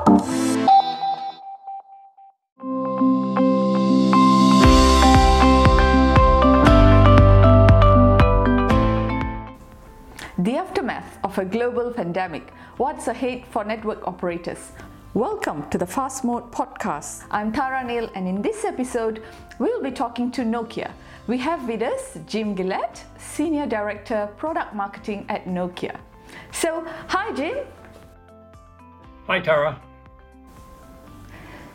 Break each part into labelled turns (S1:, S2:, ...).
S1: The aftermath of a global pandemic. What's ahead for network operators? Welcome to the Fast Mode podcast. I'm Tara Neil, and in this episode, we'll be talking to Nokia. We have with us Jim Guillet, Senior Director, Product Marketing at Nokia. So, hi, Jim.
S2: Hi, Tara.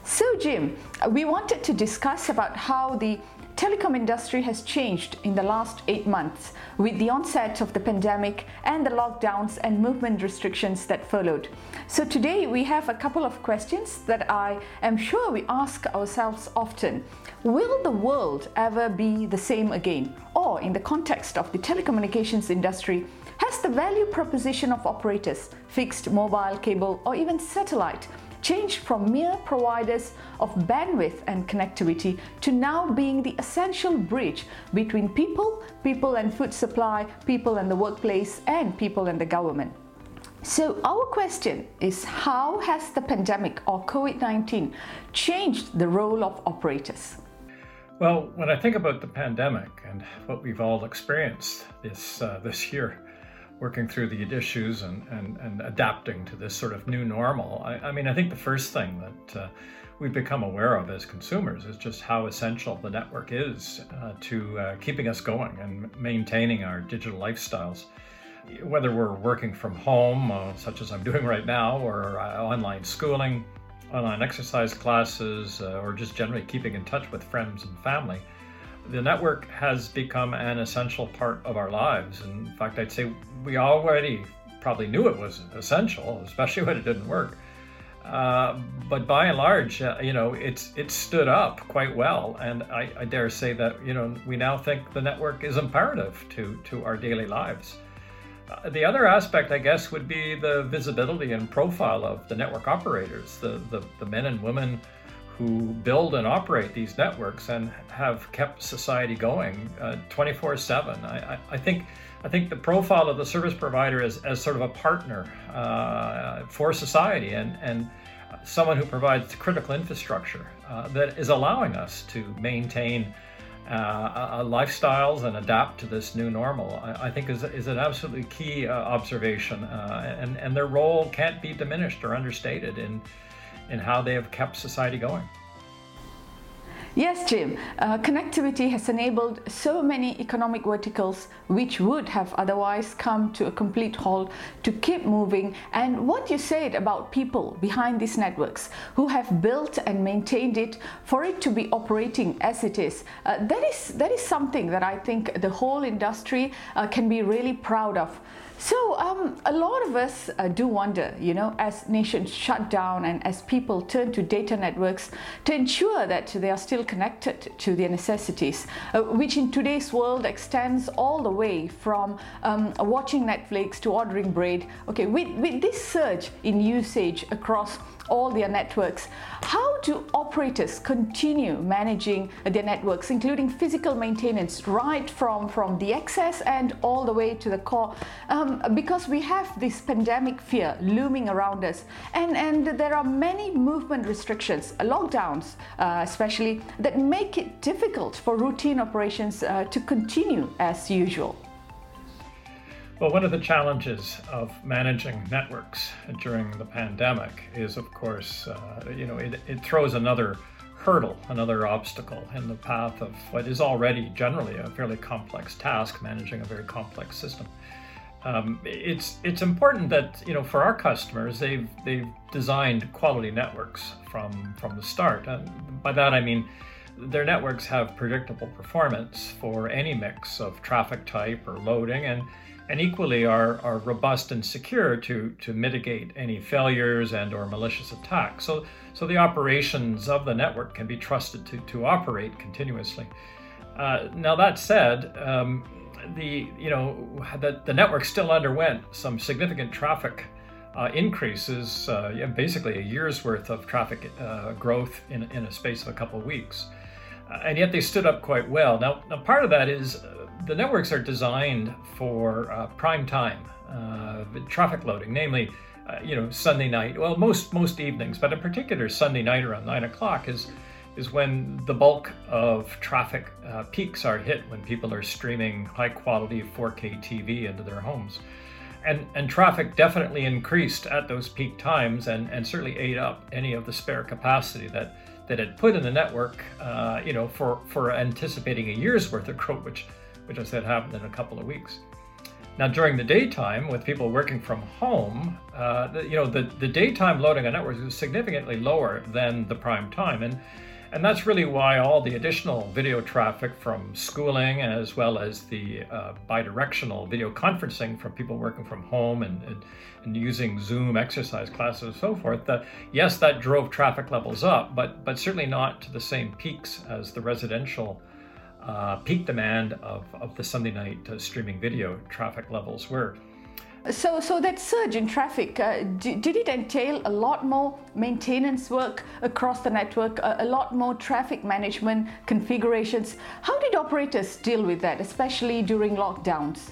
S1: So, Jim, we wanted to discuss about how the telecom industry has changed in the last eight months with the onset of the pandemic and the lockdowns and movement restrictions that followed. So, today we have a couple of questions that I am sure we ask ourselves often. Will the world ever be the same again? Or, in the context of the telecommunications industry, has the value proposition of operators, fixed, mobile, cable, or even satellite, changed from mere providers of bandwidth and connectivity to now being the essential bridge between people, people and food supply, people and the workplace, and people and the government. So, our question is how has the pandemic or COVID 19 changed the role of operators?
S2: Well, when I think about the pandemic and what we've all experienced this, uh, this year, working through the issues and, and, and adapting to this sort of new normal. I, I mean, I think the first thing that uh, we've become aware of as consumers is just how essential the network is uh, to uh, keeping us going and maintaining our digital lifestyles. Whether we're working from home, uh, such as I'm doing right now, or uh, online schooling, online exercise classes, uh, or just generally keeping in touch with friends and family the network has become an essential part of our lives. In fact, I'd say we already probably knew it was essential, especially when it didn't work. Uh, but by and large, uh, you know, it's it's stood up quite well, and I, I, dare say that you know we now think the network is imperative to to our daily lives. Uh, the other aspect, I guess, would be the visibility and profile of the network operators, the the, the men and women who build and operate these networks and have kept society going uh, 24 uh, 7. I, I, think I think the profile of the service provider is as sort of a partner uh, for society and, and someone who provides critical infrastructure uh, that is allowing us to maintain uh, lifestyles and adapt to this new normal, I, I think is, is an absolutely key uh, observation. and, and their role can't be diminished or understated in, in how they have kept society going.
S1: Yes, Jim. Uh, connectivity has enabled so many economic verticals which would have otherwise come to a complete halt to keep moving. And what you said about people behind these networks who have built and maintained it for it to be operating as it is, uh, that is that is something that I think the whole industry uh, can be really proud of. So, um, a lot of us uh, do wonder, you know, as nations shut down and as people turn to data networks to ensure that they are still connected to their necessities, uh, which in today's world extends all the way from um, watching Netflix to ordering bread. Okay, with, with this surge in usage across all their networks. How do operators continue managing their networks, including physical maintenance, right from, from the access and all the way to the core? Um, because we have this pandemic fear looming around us, and, and there are many movement restrictions, lockdowns uh, especially, that make it difficult for routine operations uh, to continue as usual.
S2: Well, one of the challenges of managing networks during the pandemic is, of course, uh, you know, it, it throws another hurdle, another obstacle in the path of what is already generally a fairly complex task, managing a very complex system. Um, it's it's important that you know for our customers they've they've designed quality networks from from the start. And by that I mean their networks have predictable performance for any mix of traffic type or loading and and equally are, are robust and secure to, to mitigate any failures and or malicious attacks. So, so the operations of the network can be trusted to, to operate continuously. Uh, now that said, um, the you know the, the network still underwent some significant traffic uh, increases, uh, yeah, basically a year's worth of traffic uh, growth in, in a space of a couple of weeks. Uh, and yet they stood up quite well. Now, now part of that is the networks are designed for uh, prime time uh, traffic loading, namely uh, you know, Sunday night. Well, most most evenings, but in particular Sunday night around nine o'clock is is when the bulk of traffic uh, peaks are hit when people are streaming high quality 4K TV into their homes. And, and traffic definitely increased at those peak times and, and certainly ate up any of the spare capacity that, that had put in the network, uh, you know, for, for anticipating a year's worth of growth, which, which I said happened in a couple of weeks. Now, during the daytime, with people working from home, uh, the, you know, the, the daytime loading on networks is significantly lower than the prime time. And, and that's really why all the additional video traffic from schooling, as well as the uh, bidirectional video conferencing from people working from home and, and, and using Zoom exercise classes and so forth, that yes, that drove traffic levels up, but, but certainly not to the same peaks as the residential uh, peak demand of, of the Sunday night uh, streaming video traffic levels were.
S1: So, so that surge in traffic, uh, did, did it entail a lot more maintenance work across the network, a, a, lot more traffic management configurations? How did operators deal with that, especially during lockdowns?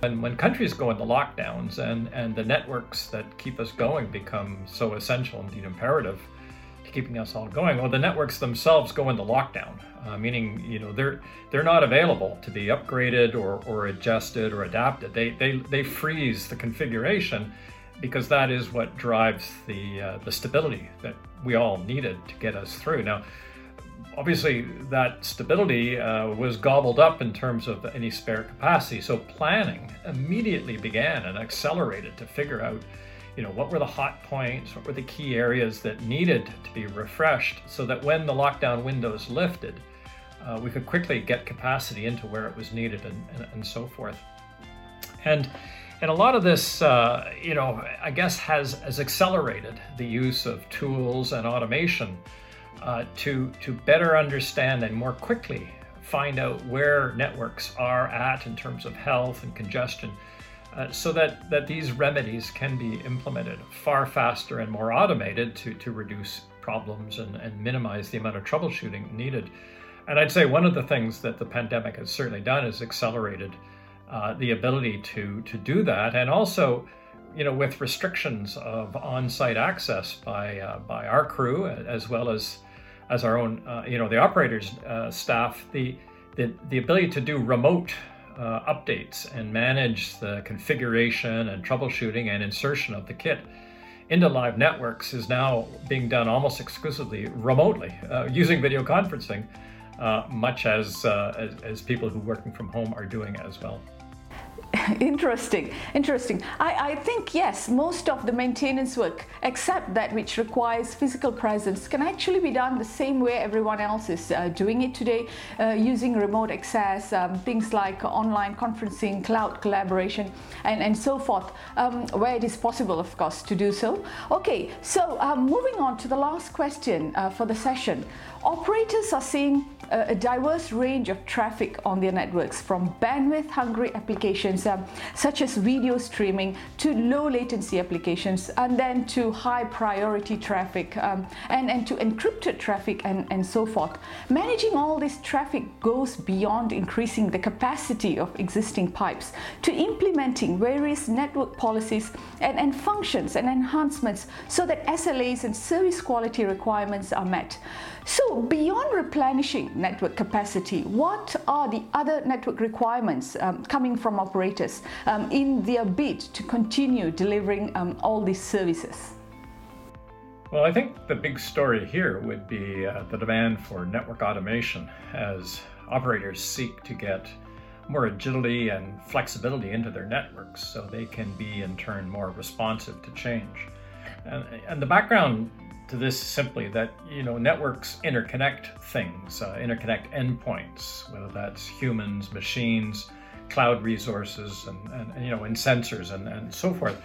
S2: When, when countries go into lockdowns and, and the networks that keep us going become so essential, indeed imperative, keeping us all going. Well, the networks themselves go into lockdown, uh, meaning you know they're they're not available to be upgraded or, or adjusted or adapted. They, they they freeze the configuration because that is what drives the uh, the stability that we all needed to get us through. Now, obviously, that stability uh, was gobbled up in terms of any spare capacity. So planning immediately began and accelerated to figure out you know, what were the hot points, what were the key areas that needed to be refreshed so that when the lockdown windows lifted, uh, we could quickly get capacity into where it was needed and, and, and so forth. And and a lot of this, uh, you know, I guess has, has accelerated the use of tools and automation uh, to, to better understand and more quickly find out where networks are at in terms of health and congestion uh, so that, that these remedies can be implemented far faster and more automated to, to reduce problems and, and minimize the amount of troubleshooting needed. And I'd say one of the things that the pandemic has certainly done is accelerated uh, the ability to, to do that. And also, you know, with restrictions of on-site access by, uh, by our crew, as well as, as our own, uh, you know, the operators uh, staff, the, the, the ability to do remote uh, updates and manage the configuration and troubleshooting and insertion of the kit into live networks is now being done almost exclusively remotely uh, using video conferencing, uh, much as, uh, as, as people who working from home are doing as well.
S1: interesting, interesting. I, I think, yes, most of the maintenance work, except that which requires physical presence, can actually be done the same way everyone else is uh, doing it today, uh, using remote access, um, things like online conferencing, cloud collaboration, and, and so forth, um, where it is possible, of course, to do so. Okay, so um, moving on to the last question uh, for the session. Operators are seeing a, a diverse range of traffic on their networks, from bandwidth hungry applications such as video streaming to low latency applications, and then to high priority traffic um, and, and to encrypted traffic and, and so forth. Managing all this traffic goes beyond increasing the capacity of existing pipes to implementing various network policies and, and functions and enhancements so that SLAs and service quality requirements are met. So beyond replenishing network capacity, what are the other network requirements um, coming from operators um, in their bid to continue delivering um, all these services?
S2: Well, I think the big story here would be uh, the demand for network automation as operators seek to get more agility and flexibility into their networks so they can be in turn more responsive to change. And, and the background to this is simply that you know networks interconnect things, uh, interconnect endpoints, whether that's humans, machines, cloud resources, and, and, you know, and sensors and, and so forth.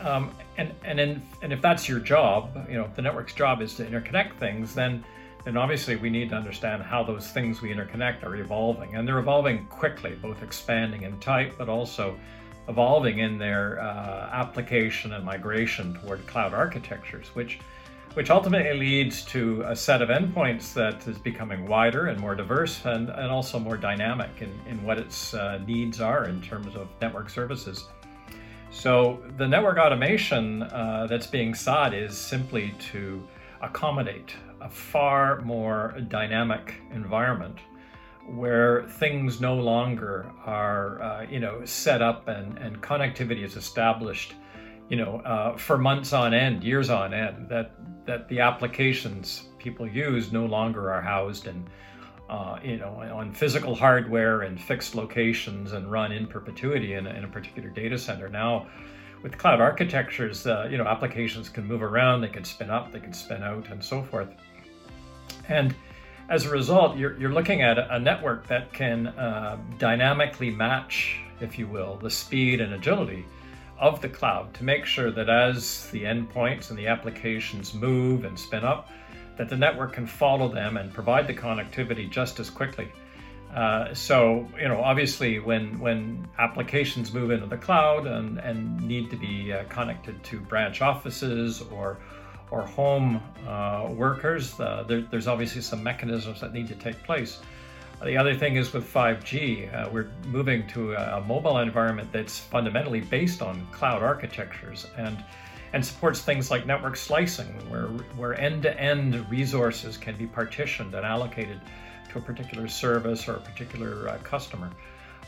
S2: Um, and and in, and if that's your job, you know, if the network's job is to interconnect things, then then obviously we need to understand how those things we interconnect are evolving, and they're evolving quickly, both expanding in type, but also evolving in their uh, application and migration toward cloud architectures, which which ultimately leads to a set of endpoints that is becoming wider and more diverse and, and also more dynamic in, in what its uh, needs are in terms of network services. So the network automation uh, that's being sought is simply to accommodate a far more dynamic environment where things no longer are, uh, you know, set up and, and connectivity is established, you know, uh, for months on end, years on end. That that the applications people use no longer are housed in, uh, you know, on physical hardware and fixed locations and run in perpetuity in a, in a particular data center. Now, with cloud architectures, uh, you know, applications can move around, they can spin up, they can spin out, and so forth. And as a result, you're, you're looking at a network that can uh, dynamically match, if you will, the speed and agility of the cloud to make sure that as the endpoints and the applications move and spin up, that the network can follow them and provide the connectivity just as quickly. Uh, so, you know, obviously, when when applications move into the cloud and, and need to be uh, connected to branch offices or or home uh, workers, uh, there, there's obviously some mechanisms that need to take place. The other thing is with 5G, uh, we're moving to a, mobile environment that's fundamentally based on cloud architectures and and supports things like network slicing, where where end-to-end resources can be partitioned and allocated to a particular service or a particular uh, customer.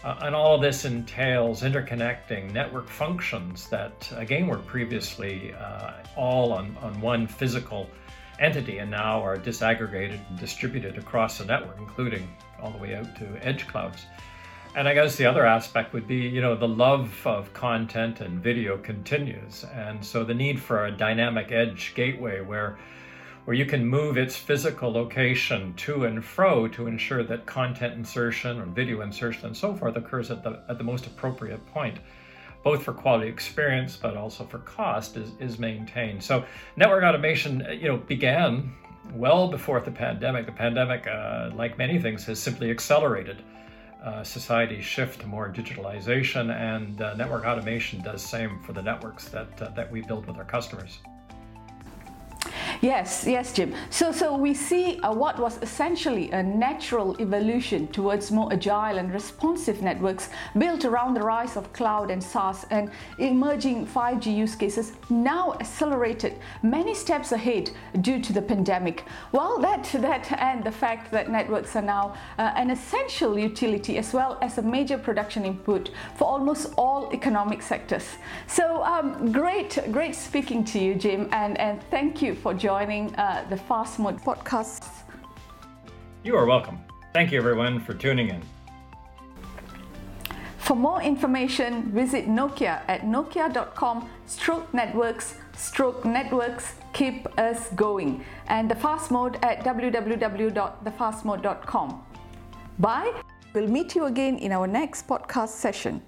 S2: Uh, and all of this entails interconnecting network functions that, again, were previously uh, all on, on one physical entity and now are disaggregated and distributed across the network, including all the way out to edge clouds. And I guess the other aspect would be, you know, the love of content and video continues. And so the need for a dynamic edge gateway where where you can move its physical location to and fro to ensure that content insertion or video insertion and so forth occurs at the, at the most appropriate point, both for quality experience but also for cost is, is maintained. So network automation, you know, began well before the pandemic. The pandemic, uh, like many things, has simply accelerated uh, society's shift to more digitalization, and uh, network automation does same for the networks that uh, that we build with our customers.
S1: Yes, yes, Jim. So, so we see uh, what was essentially a natural evolution towards more agile and responsive networks built around the rise of cloud and SaaS and emerging 5G use cases now accelerated many steps ahead due to the pandemic. Well, that, that and the fact that networks are now uh, an essential utility as well as a major production input for almost all economic sectors. So, um, great, great speaking to you, Jim, and, and thank you for joining joining uh, the Fast Mode podcast.
S2: You are welcome. Thank you, everyone, for tuning in.
S1: For more information, visit Nokia at nokia.com stroke networks stroke networks keep us going and the fast mode at www.thefastmode.com. Bye. We'll meet you again in our next podcast session.